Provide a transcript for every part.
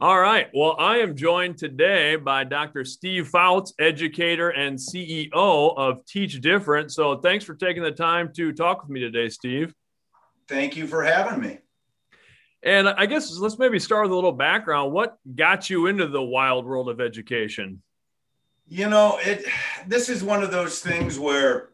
All right. Well, I am joined today by Dr. Steve Fouts, educator and CEO of Teach Different. So thanks for taking the time to talk with me today, Steve. Thank you for having me. And I guess let's maybe start with a little background. What got you into the wild world of education? You know, it this is one of those things where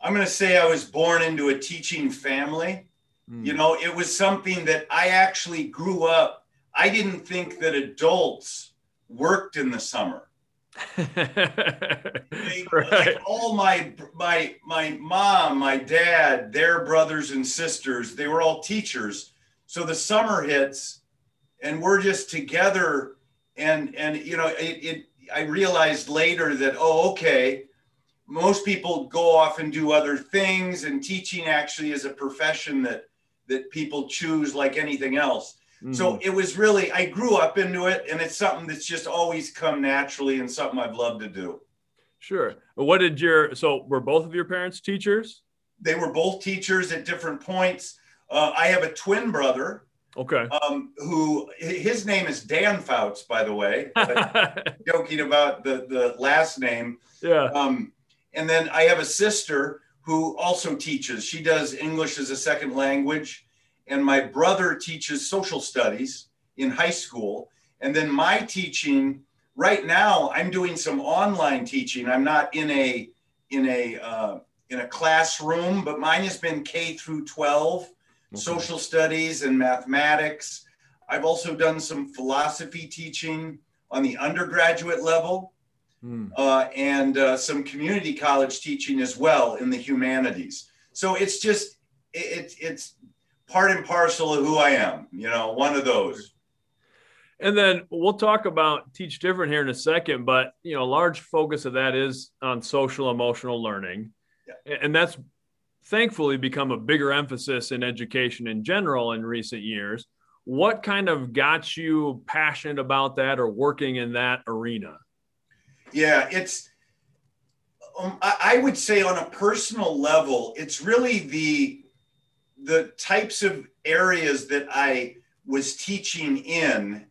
I'm going to say I was born into a teaching family. Mm. You know, it was something that I actually grew up I didn't think that adults worked in the summer. they, right. like all my my my mom, my dad, their brothers and sisters, they were all teachers. So the summer hits, and we're just together. And and you know, it, it I realized later that oh, okay, most people go off and do other things, and teaching actually is a profession that that people choose like anything else. Mm-hmm. So it was really, I grew up into it and it's something that's just always come naturally and something I've loved to do. Sure. What did your, so were both of your parents teachers? They were both teachers at different points. Uh, I have a twin brother. Okay. Um, who his name is Dan Fouts, by the way. joking about the the last name. Yeah. Um, and then I have a sister who also teaches. She does English as a second language and my brother teaches social studies in high school. And then my teaching right now, I'm doing some online teaching. I'm not in a in a uh, in a classroom, but mine has been K through 12, okay. social studies and mathematics. I've also done some philosophy teaching on the undergraduate level. Hmm. Uh, and uh, some community college teaching as well in the humanities. So it's just it, it's part and parcel of who I am, you know, one of those. And then we'll talk about teach different here in a second, but you know, a large focus of that is on social emotional learning. Yeah. And that's thankfully become a bigger emphasis in education in general in recent years. What kind of got you passionate about that or working in that arena? Yeah, it's um, I, I would say on a personal level, it's really the the types of areas that I was teaching in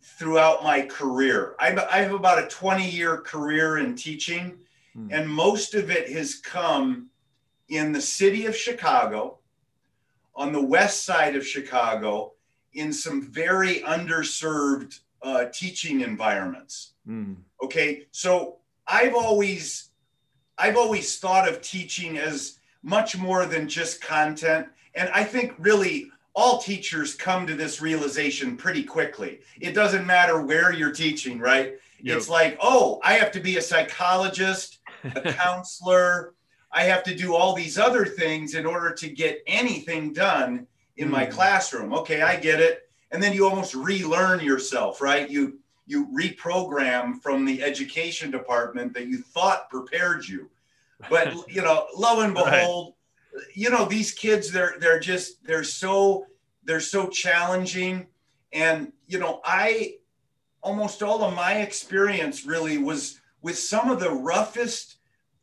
throughout my career. I, I have about a 20 year career in teaching, hmm. and most of it has come in the city of Chicago, on the west side of Chicago, in some very underserved uh, teaching environments. Hmm. Okay, so I've always I've always thought of teaching as much more than just content and I think really all teachers come to this realization pretty quickly. It doesn't matter where you're teaching, right? Yep. It's like, oh, I have to be a psychologist, a counselor. I have to do all these other things in order to get anything done in mm. my hmm. classroom. Okay, I get it. And then you almost relearn yourself, right? You you reprogram from the education department that you thought prepared you. But you know, lo and behold, you know these kids they're they're just they're so they're so challenging. And you know i almost all of my experience really was with some of the roughest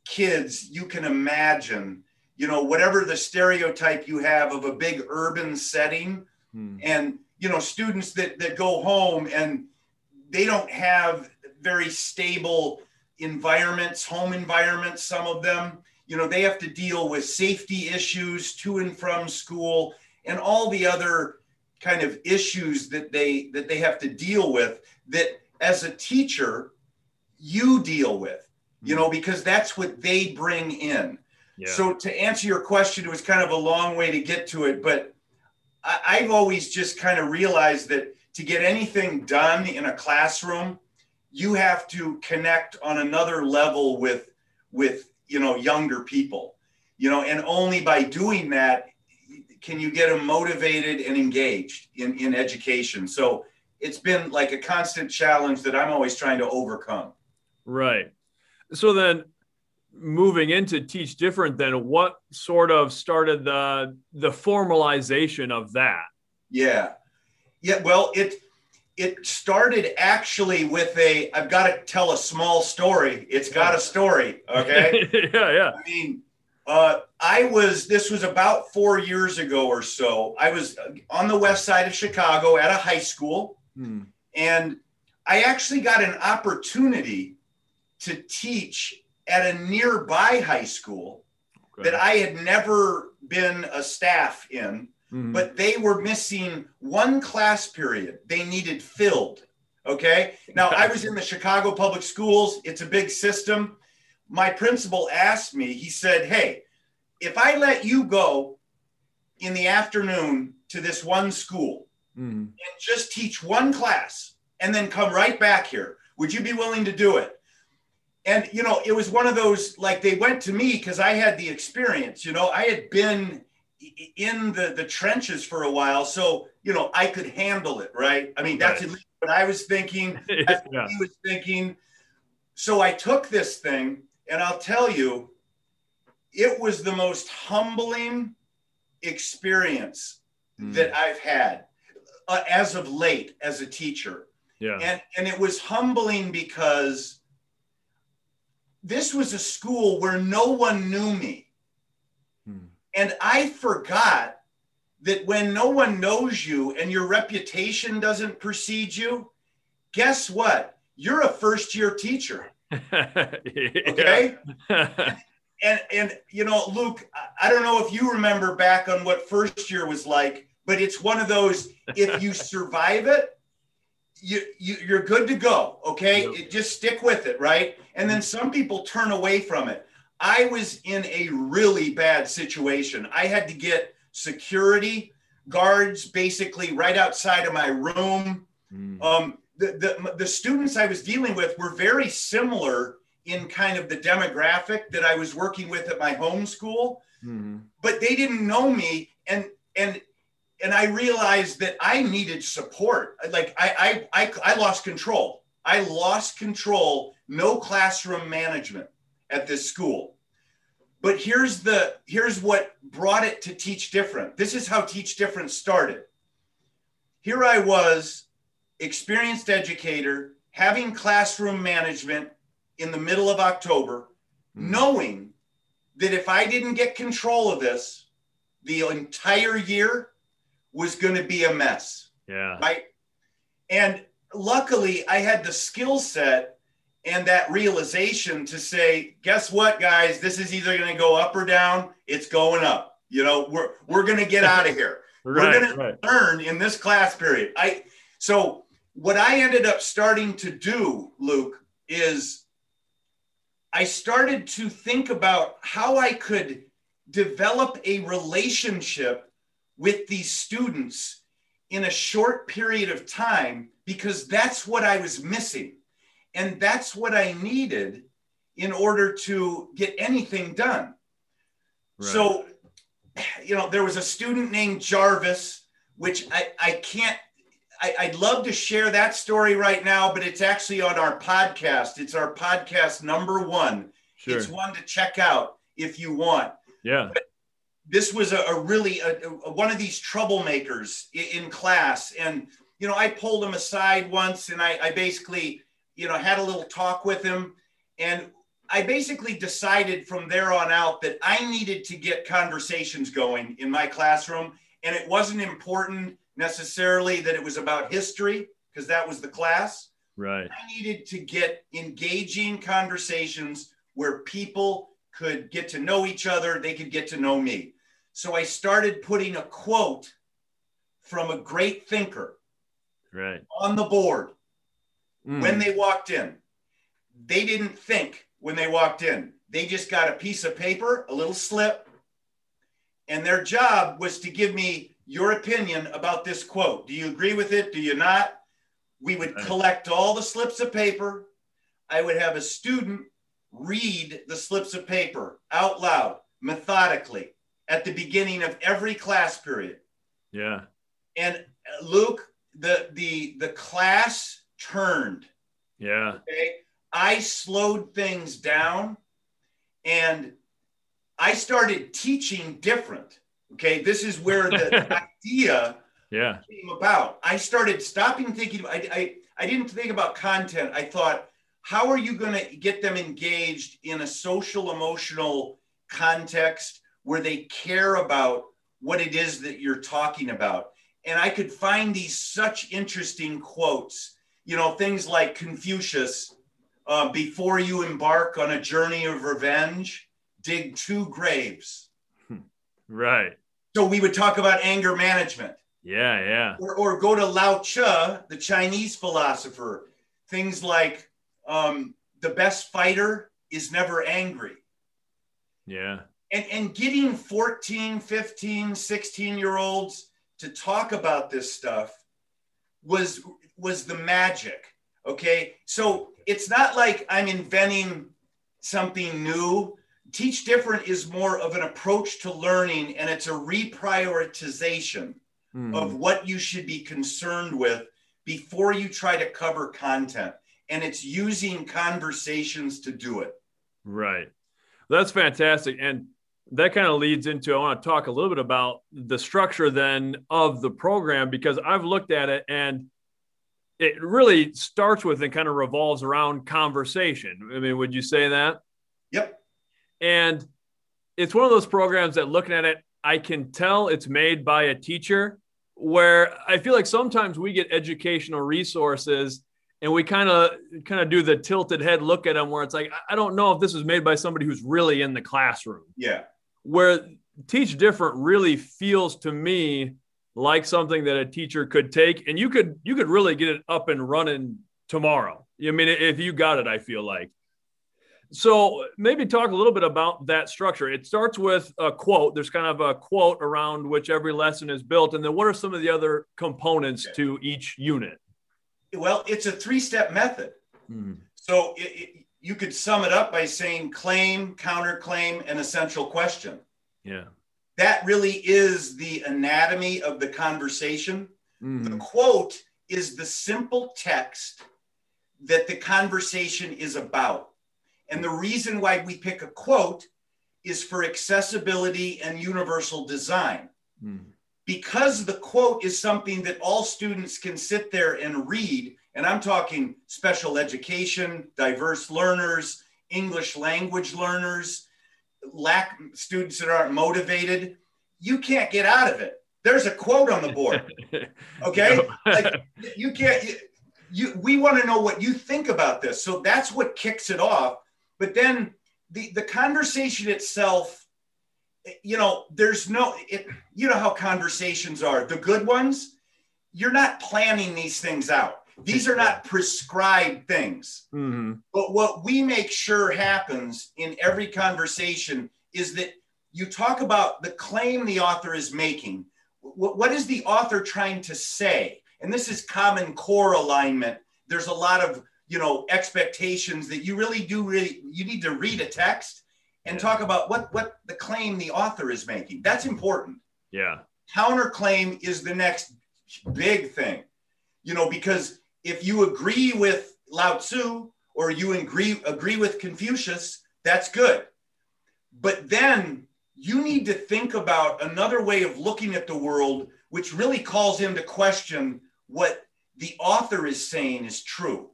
kids you can imagine. You know whatever the stereotype you have of a big urban setting hmm. and you know students that that go home and they don't have very stable environments home environments some of them you know they have to deal with safety issues to and from school and all the other kind of issues that they that they have to deal with that as a teacher you deal with you mm-hmm. know because that's what they bring in yeah. so to answer your question it was kind of a long way to get to it but I, i've always just kind of realized that to get anything done in a classroom you have to connect on another level with with you know younger people you know and only by doing that can you get them motivated and engaged in in education. So it's been like a constant challenge that i'm always trying to overcome. Right. So then moving into teach different then what sort of started the the formalization of that? Yeah. Yeah well it it started actually with a I've got to tell a small story. It's got a story. Okay. yeah, yeah. I mean, Uh, I was, this was about four years ago or so. I was on the west side of Chicago at a high school. Hmm. And I actually got an opportunity to teach at a nearby high school okay. that I had never been a staff in, mm-hmm. but they were missing one class period they needed filled. Okay. Now I was in the Chicago public schools. It's a big system. My principal asked me, he said, Hey, if I let you go in the afternoon to this one school mm-hmm. and just teach one class and then come right back here, would you be willing to do it? And, you know, it was one of those like they went to me because I had the experience, you know, I had been in the, the trenches for a while. So, you know, I could handle it, right? I mean, that's right. what I was thinking. That's yeah. what he was thinking. So I took this thing and I'll tell you, it was the most humbling experience mm. that I've had uh, as of late as a teacher. Yeah. And, and it was humbling because this was a school where no one knew me. And I forgot that when no one knows you and your reputation doesn't precede you, guess what? You're a first year teacher. okay. and and you know, Luke, I don't know if you remember back on what first year was like, but it's one of those if you survive it, you, you you're good to go. Okay, yep. just stick with it, right? And then some people turn away from it. I was in a really bad situation. I had to get security guards basically right outside of my room. Mm. Um, the, the, the students I was dealing with were very similar in kind of the demographic that I was working with at my home school, mm-hmm. but they didn't know me. And, and and I realized that I needed support. Like I, I, I, I lost control. I lost control. No classroom management at this school. But here's the here's what brought it to Teach Different. This is how Teach Different started. Here I was, experienced educator, having classroom management in the middle of October, mm. knowing that if I didn't get control of this the entire year, was going to be a mess. Yeah. Right. And luckily, I had the skill set and that realization to say, guess what, guys? This is either going to go up or down. It's going up. You know, we're we're going to get out of here. right, we're going to right. learn in this class period. I so what I ended up starting to do, Luke, is I started to think about how I could develop a relationship with these students in a short period of time because that's what I was missing. And that's what I needed in order to get anything done. Right. So, you know, there was a student named Jarvis, which I, I can't, I, I'd love to share that story right now, but it's actually on our podcast. It's our podcast number one. Sure. It's one to check out if you want. Yeah. But this was a, a really a, a, one of these troublemakers in, in, class and you know i pulled him aside once and I, I basically you know had a little talk with him. And i basically decided from there on out that i needed to get conversations going in my classroom. And it wasn't important necessarily that it was about history because that was the class. Right. I needed to get engaging conversations where people could get to know each other they could get to know me. So I started putting a quote from a great thinker right. on the board mm. when they walked in. They didn't think when they walked in. They just got a piece of paper, a little slip, and their job was to give me your opinion about this quote. Do you agree with it? Do you not? We would collect all the slips of paper. I would have a student read the slips of paper out loud, methodically at the beginning of every class period. Yeah. And uh, Luke, the the the class turned. Yeah. Okay. I slowed things down and I started teaching different. Okay. This is where the idea yeah. came about. I started stopping thinking, I, I, I didn't think about content. I thought, how are you going to get them engaged in a social emotional context where they care about what it is that you're talking about. And I could find these such interesting quotes, you know, things like Confucius, uh, before you embark on a journey of revenge, dig two graves. Right. So we would talk about anger management. Yeah, yeah. Or, or go to Lao Tzu, the Chinese philosopher. Things like um, the best fighter is never angry. Yeah. And, and getting 14, 15, 16 year olds to talk about this stuff was was the magic. Okay. So it's not like I'm inventing something new. Teach Different is more of an approach to learning and it's a reprioritization mm. of what you should be concerned with before you try to cover content. And it's using conversations to do it. Right. That's fantastic. And that kind of leads into I want to talk a little bit about the structure then of the program because I've looked at it and it really starts with and kind of revolves around conversation. I mean, would you say that? Yep. And it's one of those programs that looking at it, I can tell it's made by a teacher where I feel like sometimes we get educational resources and we kind of kind of do the tilted head look at them where it's like I don't know if this was made by somebody who's really in the classroom. Yeah. Where teach different really feels to me like something that a teacher could take and you could you could really get it up and running tomorrow. I mean if you got it I feel like. So maybe talk a little bit about that structure. It starts with a quote. There's kind of a quote around which every lesson is built and then what are some of the other components to each unit? Well, it's a three-step method. Mm. So it, it, you could sum it up by saying claim, counterclaim, and essential question. Yeah that really is the anatomy of the conversation. Mm-hmm. The quote is the simple text that the conversation is about. And the reason why we pick a quote is for accessibility and universal design. Mm-hmm. Because the quote is something that all students can sit there and read, and I'm talking special education, diverse learners, English language learners, lack students that aren't motivated, you can't get out of it. There's a quote on the board. Okay? like you can't you, you we want to know what you think about this. So that's what kicks it off. But then the the conversation itself you know, there's no it, you know how conversations are. The good ones, you're not planning these things out. These are not prescribed things. Mm-hmm. But what we make sure happens in every conversation is that you talk about the claim the author is making. what, what is the author trying to say? And this is common core alignment. There's a lot of you know expectations that you really do really you need to read a text and talk about what what the claim the author is making. That's important. Yeah. Counterclaim is the next big thing. You know, because if you agree with Lao Tzu or you agree agree with Confucius, that's good. But then you need to think about another way of looking at the world, which really calls into question what the author is saying is true.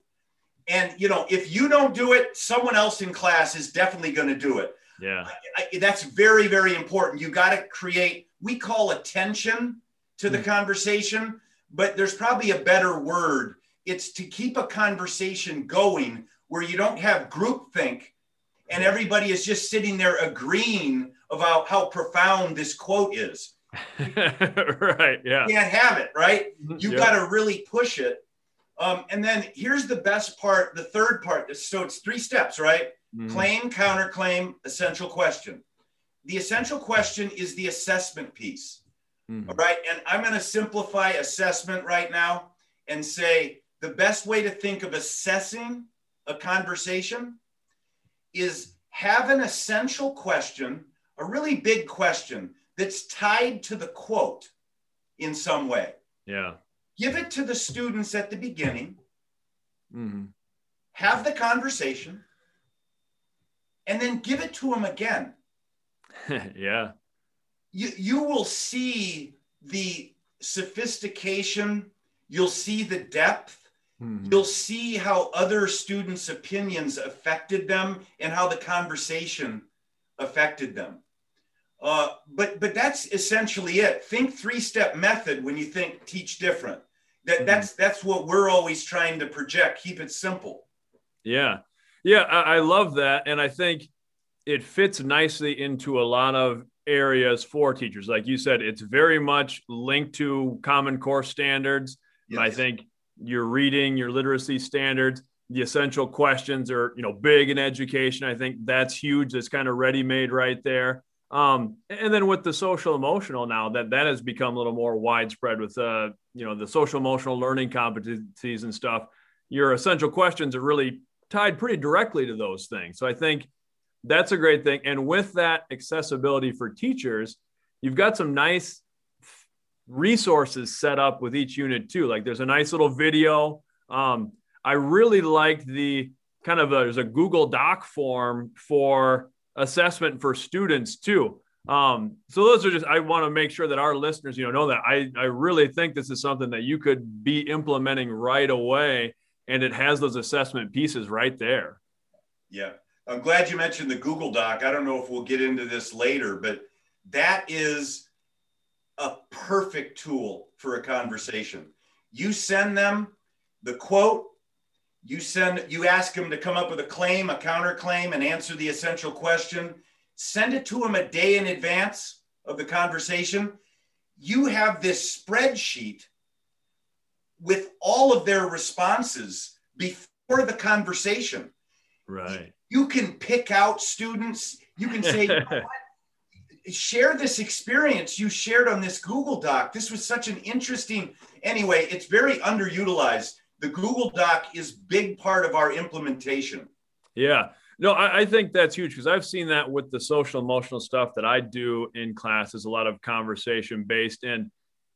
And you know, if you don't do it, someone else in class is definitely going to do it. Yeah, I, I, that's very, very important. You got to create. We call attention to the mm. conversation, but there's probably a better word it's to keep a conversation going where you don't have groupthink and everybody is just sitting there agreeing about how profound this quote is. right. Yeah. You can't have it, right? You've You got to really push it. Um, and then here's the best part, the third part. So it's three steps, right? Mm-hmm. Claim, counterclaim, essential question. The essential question is the assessment piece. Mm-hmm. All right. And I'm going to simplify assessment right now and say the best way to think of assessing a conversation is have an essential question, a really big question that's tied to the quote in some way. Yeah. Give it to the students at the beginning. Mm-hmm. Have the conversation and then give it to them again. yeah. You, you will see the sophistication, you'll see the depth, Mm-hmm. You'll see how other students' opinions affected them and how the conversation affected them. Uh, but but that's essentially it. Think three step method when you think teach different. That mm-hmm. that's that's what we're always trying to project. Keep it simple. Yeah, yeah, I, I love that, and I think it fits nicely into a lot of areas for teachers. Like you said, it's very much linked to Common Core standards. Yes. I think your reading, your literacy standards, the essential questions are, you know, big in education. I think that's huge. That's kind of ready made right there. Um, and then with the social emotional now that that has become a little more widespread with uh, you know the social emotional learning competencies and stuff. Your essential questions are really tied pretty directly to those things. So I think that's a great thing. And with that accessibility for teachers, you've got some nice resources set up with each unit too. Like there's a nice little video. Um, I really liked the kind of a, there's a Google Doc form for assessment for students too. Um, so those are just I want to make sure that our listeners, you know, know that I I really think this is something that you could be implementing right away, and it has those assessment pieces right there. Yeah, I'm glad you mentioned the Google Doc. I don't know if we'll get into this later, but that is a perfect tool for a conversation. You send them the quote, you send you ask them to come up with a claim, a counterclaim and answer the essential question. Send it to them a day in advance of the conversation. You have this spreadsheet with all of their responses before the conversation. Right you can pick out students. You can say, you know share this experience you shared on this Google Doc. This was such an interesting, anyway, it's very underutilized. The Google Doc is big part of our implementation. Yeah. No, I, I think that's huge because I've seen that with the social emotional stuff that I do in class is a lot of conversation based. And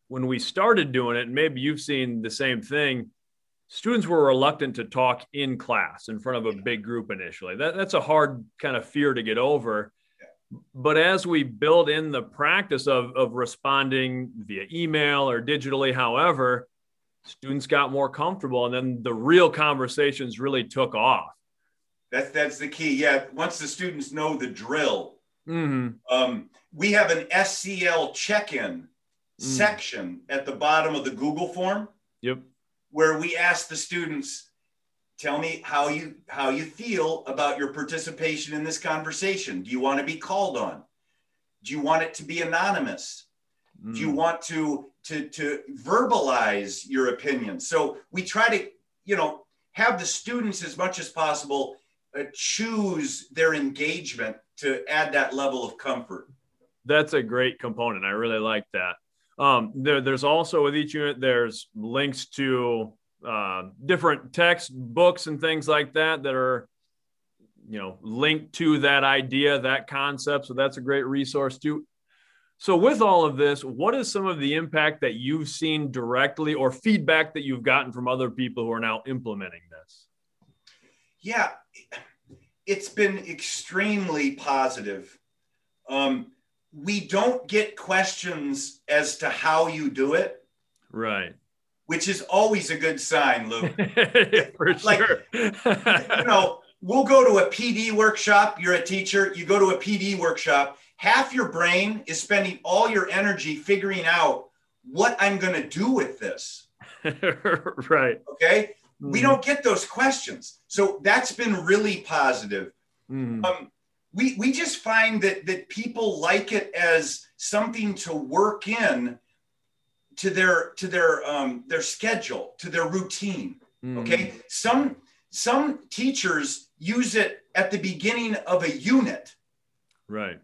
when we started doing it, maybe you've seen the same thing, students were reluctant to talk in class in front of a big group initially. That, that's a hard kind of fear to get over. But as we build in the practice of, of responding via email or digitally, however, students got more comfortable and then the real conversations really took off. That's, that's the key. Yeah. Once the students know the drill, mm-hmm. um, we have an SEL check in mm. section at the bottom of the Google form. Yep where we ask the students, tell me how you how you feel about your participation in this conversation. Do you want to be called on? Do you want it to be anonymous? Mm. Do you mm. want to to to verbalize your opinion? So we try to, you know, have the students as much as possible uh, choose their engagement to add that level of comfort. That's a great component. I really like that. Um, there, there's also with each unit, there's links to uh, different textbooks and things like that that are, you know, linked to that idea, that concept. So that's a great resource too. So, with all of this, what is some of the impact that you've seen directly or feedback that you've gotten from other people who are now implementing this? Yeah, it's been extremely positive. Um, we don't get questions as to how you do it. Right. Which is always a good sign, Luke. For like, sure. you know, we'll go to a PD workshop. You're a teacher, you go to a PD workshop. Half your brain is spending all your energy figuring out what I'm going to do with this. right. Okay. Mm-hmm. We don't get those questions. So that's been really positive. Mm-hmm. Um, we, we just find that that people like it as something to work in to their to their um, their schedule to their routine mm. okay some some teachers use it at the beginning of a unit right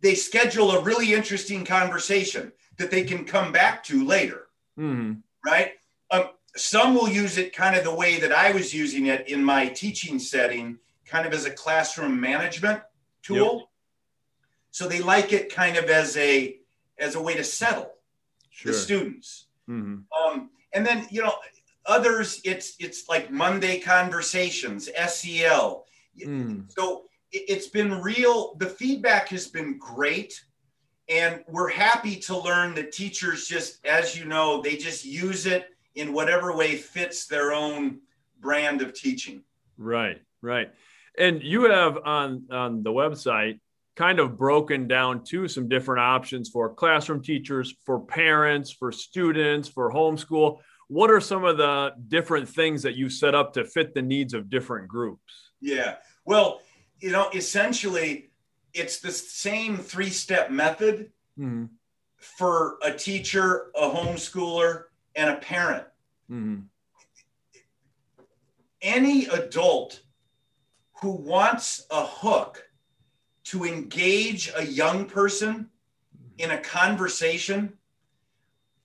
they schedule a really interesting conversation that they can come back to later mm. right um, some will use it kind of the way that i was using it in my teaching setting kind of as a classroom management tool. Yep. So they like it kind of as a as a way to settle sure. the students. Mm-hmm. Um, and then you know others, it's it's like Monday conversations, SEL. Mm. So it, it's been real. The feedback has been great. And we're happy to learn that teachers just, as you know, they just use it in whatever way fits their own brand of teaching. Right, right and you have on on the website kind of broken down to some different options for classroom teachers, for parents, for students, for homeschool. What are some of the different things that you set up to fit the needs of different groups? Yeah. Well, you know, essentially, it's the same three step method mm-hmm. for a teacher, a homeschooler, and a parent. Mm-hmm. Any adult who wants a hook to engage a young person in a conversation,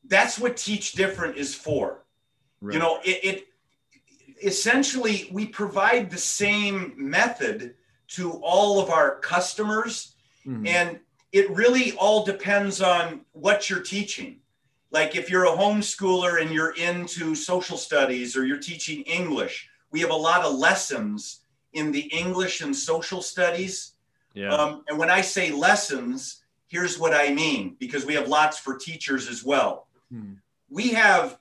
that's what Teach Different is for. Right. You know, it, it essentially we provide the same method to all of our customers mm-hmm. and it really all depends on what you're teaching like if you're a homeschooler and you're into social studies or you're teaching english we have a lot of lessons in the english and social studies yeah. Um, and when i say lessons here's what i mean because we have lots for teachers as well hmm. we have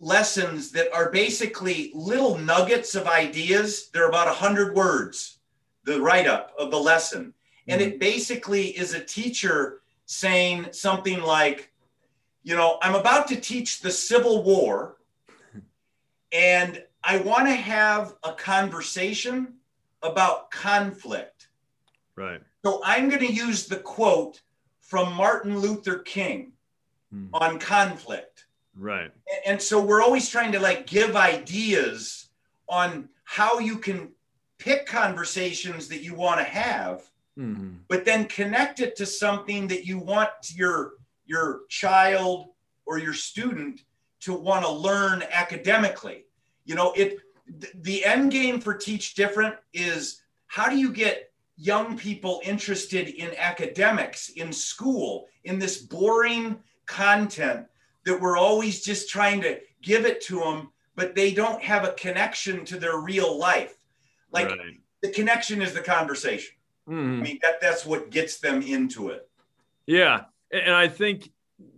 lessons that are basically little nuggets of ideas they're about 100 words the write up of the lesson. And mm-hmm. it basically is a teacher saying something like, you know, I'm about to teach the Civil War and I want to have a conversation about conflict. Right. So I'm going to use the quote from Martin Luther King hmm. on conflict. Right. And, so we're always trying to like give ideas on how you can pick conversations that you want to have mm-hmm. but then connect it to something that you want your your child or your student to want to learn academically you know it the end game for teach different is how do you get young people interested in academics in school in this boring content that we're always just trying to give it to them but they don't have a connection to their real life like right. the connection is the conversation. Mm-hmm. I mean, that that's what gets them into it. Yeah. And I think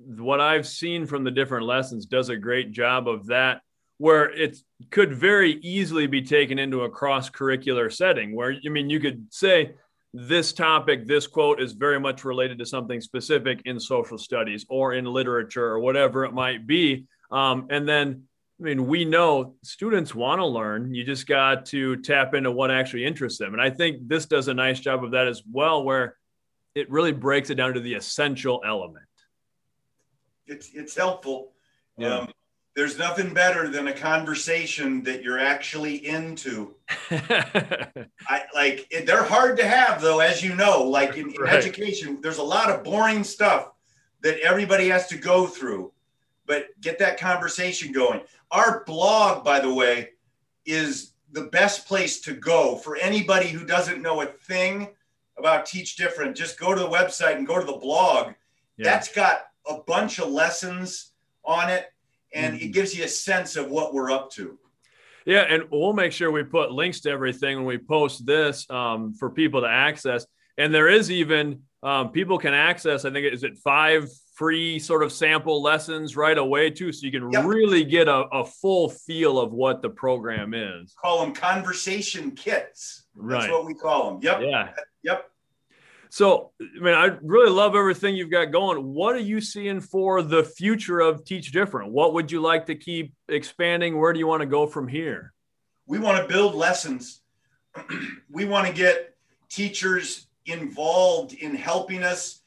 what I've seen from the different lessons does a great job of that, where it could very easily be taken into a cross curricular setting where, I mean, you could say, this topic, this quote is very much related to something specific in social studies or in literature or whatever it might be. Um, and then I mean, we know students want to learn. You just got to tap into what actually interests them. And I think this does a nice job of that as well, where it really breaks it down to the essential element. It's, it's helpful. Yeah. Um, there's nothing better than a conversation that you're actually into. I like it, they're hard to have though, as you know, like in, in right. education, there's a lot of boring stuff that everybody has to go through but get that conversation going. Our blog, by the way, is the best place to go for anybody who doesn't know a thing about Teach Different. Just go to the website and go to the blog. Yeah. That's got a bunch of lessons on it, and mm-hmm. it gives you a sense of what we're up to. Yeah, and we'll make sure we put links to everything when we post this um, for people to access. And there is even um, people can access. I think is it five free sort of sample lessons right away too so you can yep. really get a, a, full feel of what the program is call them conversation kits that's right. what we call them yep yeah yep so i mean i really love everything you've got going what are you seeing for the future of teach different what would you like to keep expanding where do you want to go from here we want to build lessons we want to get teachers involved in helping us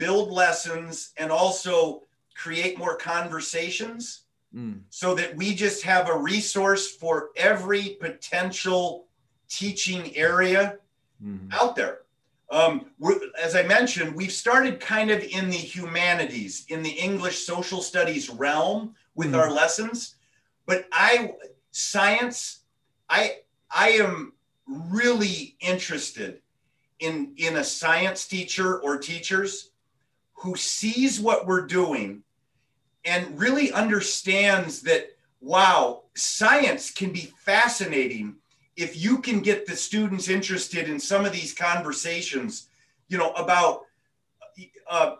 build lessons, and also create more conversations mm. so that we just have a resource for every potential teaching area mm. out there. Um, as I mentioned, we've started kind of in the humanities, in the English social studies realm with mm. our lessons, but I science, I I am really interested in in a science teacher or teachers who sees what we're doing and really understands that, wow, science can be fascinating if you can get the students interested in some of these conversations, you know, about uh,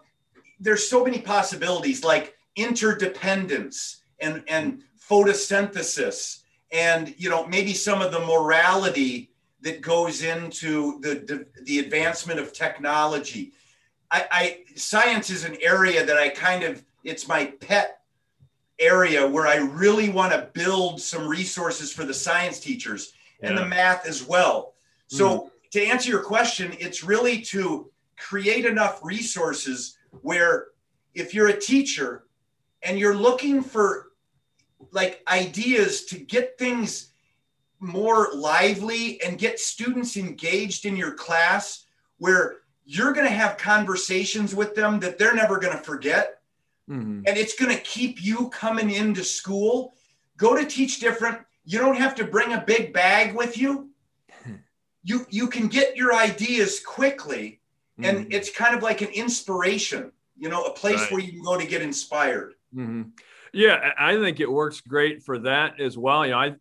there's so many possibilities like interdependence and, and photosynthesis and, you know, maybe some of the morality that goes into the, the, the advancement of technology. I, I science is an area that I kind of it's my pet area where I really want to build some resources for the science teachers and the math as well. So mm. to answer your question, it's really to create enough resources where if you're a teacher and you're looking for like ideas to get things more lively and get students engaged in your class where you're going to have conversations with them that they're never going to forget mm-hmm. and it's going to keep you coming into school go to teach different you don't have to bring a big bag with you you you can get your ideas quickly and mm-hmm. it's kind of like an inspiration you know a place right. where you can go to get inspired mm-hmm. yeah i think it works great for that as well you know i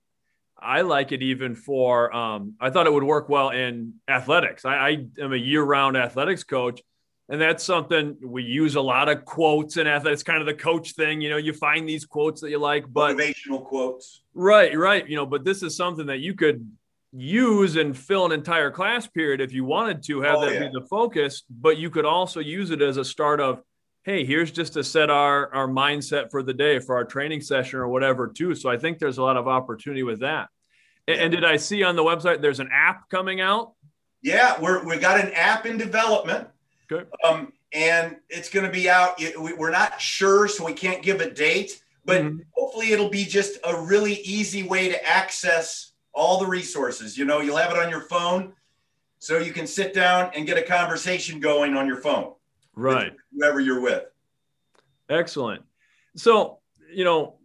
I like it even for. Um, I thought it would work well in athletics. I, I am a year-round athletics coach, and that's something we use a lot of quotes in athletics. Kind of the coach thing, you know. You find these quotes that you like, but motivational quotes. Right, right. You know, but this is something that you could use and fill an entire class period if you wanted to have oh, that yeah. be the focus. But you could also use it as a start of hey, here's just to set our our mindset for the day for our training session or whatever too. So I think there's a lot of opportunity with that. And, yeah. and did I see on the website there's an app coming out? Yeah, we're we got an app in development. Good. Um, and it's going to be out. We're not sure, so we can't give a date. But mm-hmm. hopefully, it'll be just a really easy way to access all the resources. You know, you'll have it on your phone, so you can sit down and get a conversation going on your phone right whoever you're with excellent so you know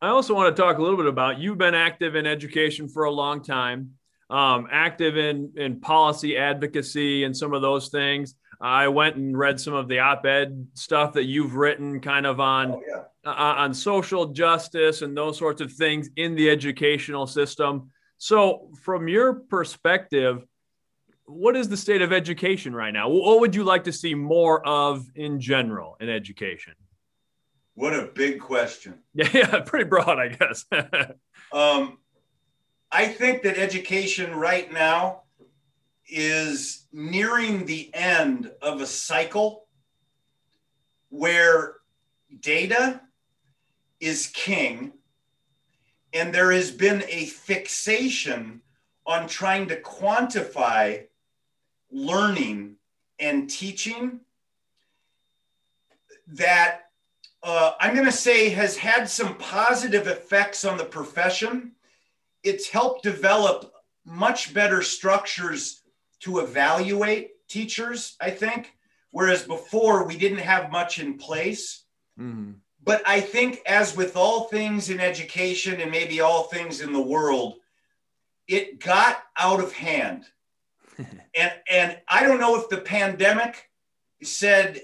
i also want to talk a little bit about you've been active in education for a long time um, active in in policy advocacy and some of those things i went and read some of the op-ed stuff that you've written kind of on oh, yeah. uh, on social justice and those sorts of things in the educational system so from your perspective what is the state of education right now? What would you like to see more of in general in education? What a big question. Yeah, yeah pretty broad, I guess. um, I think that education right now is nearing the end of a cycle where data is king and there has been a fixation on trying to quantify learning and teaching that uh, I'm going to say has had some positive effects on the profession. It's helped develop much better structures to evaluate teachers, I think, whereas before we didn't have much in place. Mm-hmm. But I think, as with all things in education and maybe all things in the world, it got out of hand and and I don't know if the pandemic said,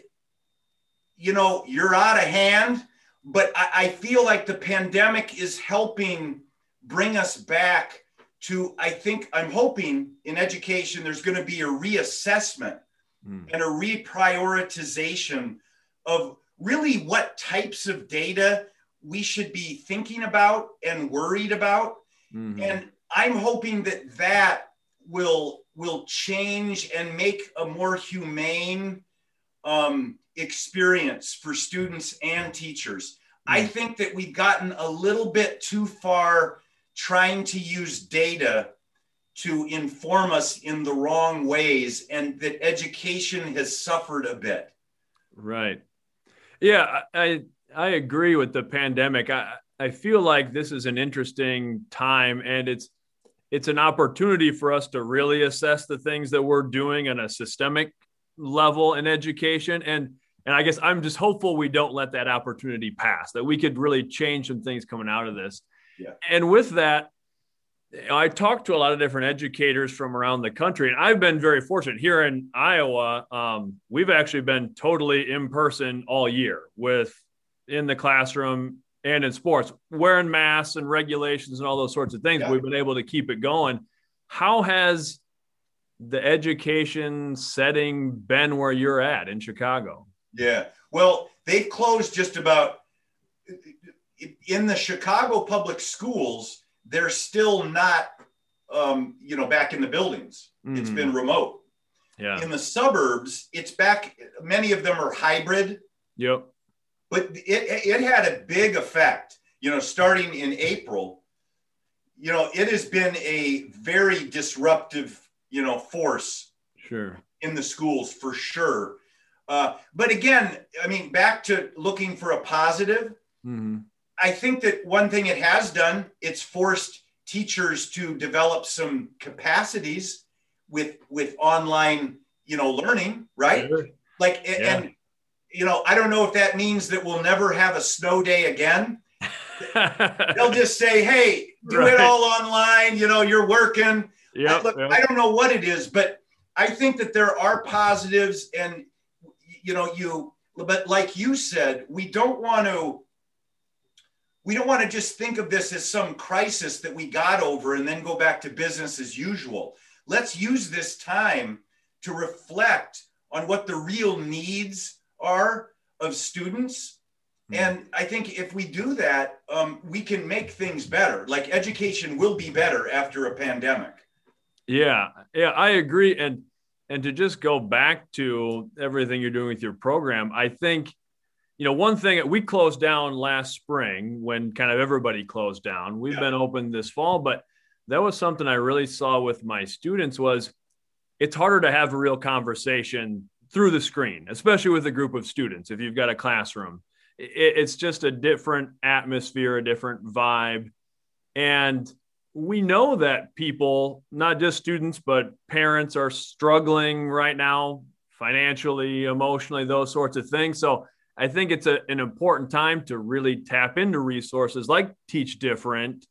you know, you're out of hand, but I, I feel like the pandemic is helping bring us back to I think I'm hoping in education there's going to be a reassessment mm. and a reprioritization of really what types of data we should be thinking about and worried about. Mm-hmm. And I'm hoping that that will will change and make a more humane um, experience for students and teachers. Mm-hmm. I think that we've gotten a little bit too far trying to use data to inform us in the wrong ways, and that education has suffered a bit. Right. Yeah, I I agree with the pandemic. I I feel like this is an interesting time, and it's it's an opportunity for us to really assess the things that we're doing on a systemic level in education and and I guess I'm just hopeful we don't let that opportunity pass that we could really change some things coming out of this. Yeah. And with that I talked to a lot of different educators from around the country, and I've been very fortunate here in Iowa. Um, we've actually been totally in person all year with in the classroom and in sports, wearing masks and regulations and all those sorts of things, yeah. we've been able to keep it going. How has the education setting been where you're at in Chicago? Yeah. Well, they've closed just about in the Chicago public schools, they're still not um, you know, back in the buildings. Mm-hmm. It's been remote. Yeah. In the suburbs, it's back. Many of them are hybrid. Yep. But it it had a big effect. You know, starting in April, you know, it has been a very disruptive, you know, force. Sure. In the schools for sure. Uh, but again, I mean, back to looking for a positive. Mm-hmm. I think that one thing it has done, it's forced teachers to develop some capacities with with online, you know, learning, right? Sure. Like, yeah. and you know, I don't know if that means that we'll never have a snow day again. They'll just say, "Hey, do right. it all online." You know, you're working. Yeah. Look, yep. I don't know what it is, but I think that there are positives, and you know, you. But like you said, we don't want to we don't want to just think of this as some crisis that we got over and then go back to business as usual. Let's use this time to reflect on what the real needs are of students. Mm-hmm. And I think if we do that, um, we can make things better. Like education will be better after a pandemic. Yeah, yeah, I agree. And and to just go back to everything you're doing with your program, I think you know, one thing we closed down last spring when kind of everybody closed down. We've yeah. been open this fall, but that was something I really saw with my students was it's harder to have a real conversation through the screen, especially with a group of students. If you've got a classroom, it's just a different atmosphere, a different vibe. And we know that people, not just students, but parents are struggling right now financially, emotionally, those sorts of things. So I think it's a, an important time to really tap into resources like Teach Different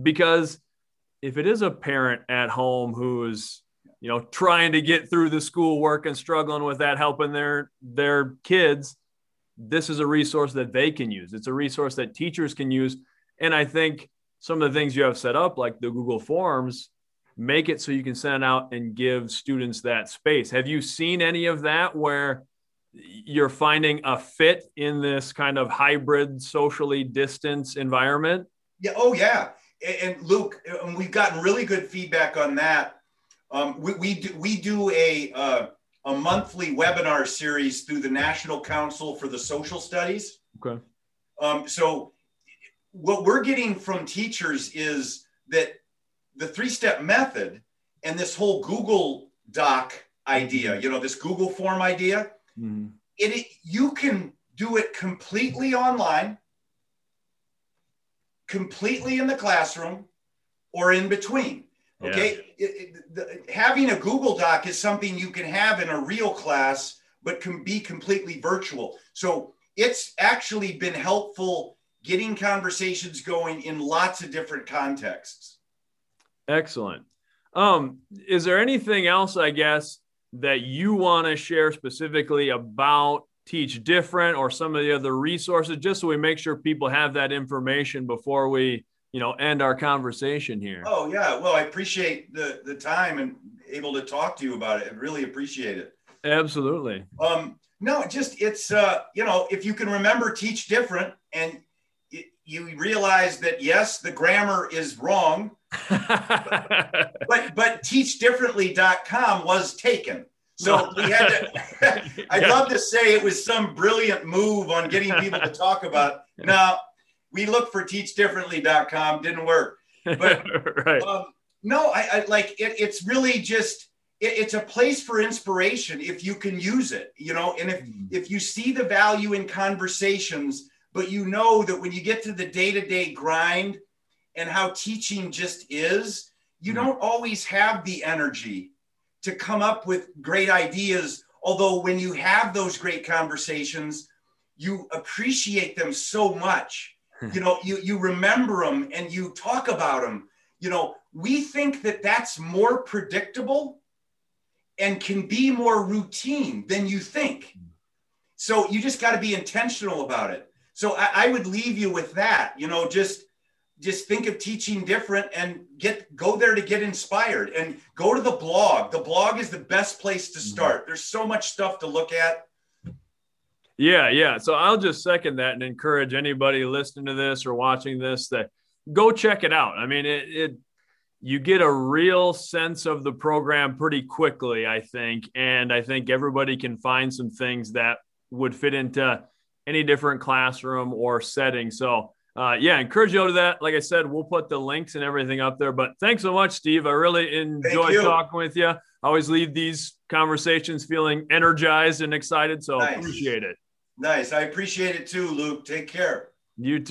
because if it is a parent at home who's you know trying to get through the schoolwork and struggling with that helping their their kids this is a resource that they can use. It's a resource that teachers can use. And i think some of the things you have set up like the google forms make it so you can send out and give students that space. Have you seen any of that where you're finding a fit in this kind of hybrid socially distance environment? Yeah oh yeah. And luke we've gotten really good feedback on that. Um, we, we, do, we do a, uh, a monthly webinar series through the national council for the social studies. Okay. Um, so what we're getting from teachers is that the three step method and this whole google doc idea you know this google form idea Mm-hmm. It, you can do it completely online, completely in the classroom, or in between. Okay, yeah. it, it, the, having a Google Doc is something you can have in a real class, but can be completely virtual. So it's actually been helpful getting conversations going in lots of different contexts. Excellent. Um, is there anything else, I guess, that you want to share specifically about Teach Different or some of the other resources, just so we make sure people have that information before we, you know, end our conversation here. Oh yeah, well, I appreciate the the time and able to talk to you about it. I really appreciate it. Absolutely. Um, no, just it's uh, you know, if you can remember Teach Different and you realize that yes, the grammar is wrong, but, but teachdifferently.com was taken. So we had to, I'd yeah. love to say it was some brilliant move on getting people to talk about. Now we looked for teachdifferently.com, didn't work. But right. um, no, I, I like it, it's really just, it, it's a place for inspiration if you can use it, you know, and if, mm-hmm. if you see the value in conversations, but you know that when you get to the day-to-day grind and how teaching just is you mm-hmm. don't always have the energy to come up with great ideas. Although when you have those great conversations you appreciate them so much. You know you you remember them and you talk about them you know we think that that's more predictable and can be more routine than you think. So you just got to be intentional about it. So I, I would leave you with that. You know, just just think of teaching different and get go there to get inspired and go to the blog the blog is the best place to mm-hmm. start there's so much stuff to look at yeah yeah so i'll just second that and encourage anybody listening to this or watching this that go check it out i mean it, it you get a real sense of the program pretty quickly, I think. And I think everybody can find some things that would fit into any different classroom or setting. So, uh, yeah, encourage you all to that. Like I said, we'll put the links and everything up there. But thanks so much, Steve. I really enjoy talking with you. I always leave these conversations feeling energized and excited. So nice. appreciate it. Nice. I appreciate it too, Luke. Take care. You too.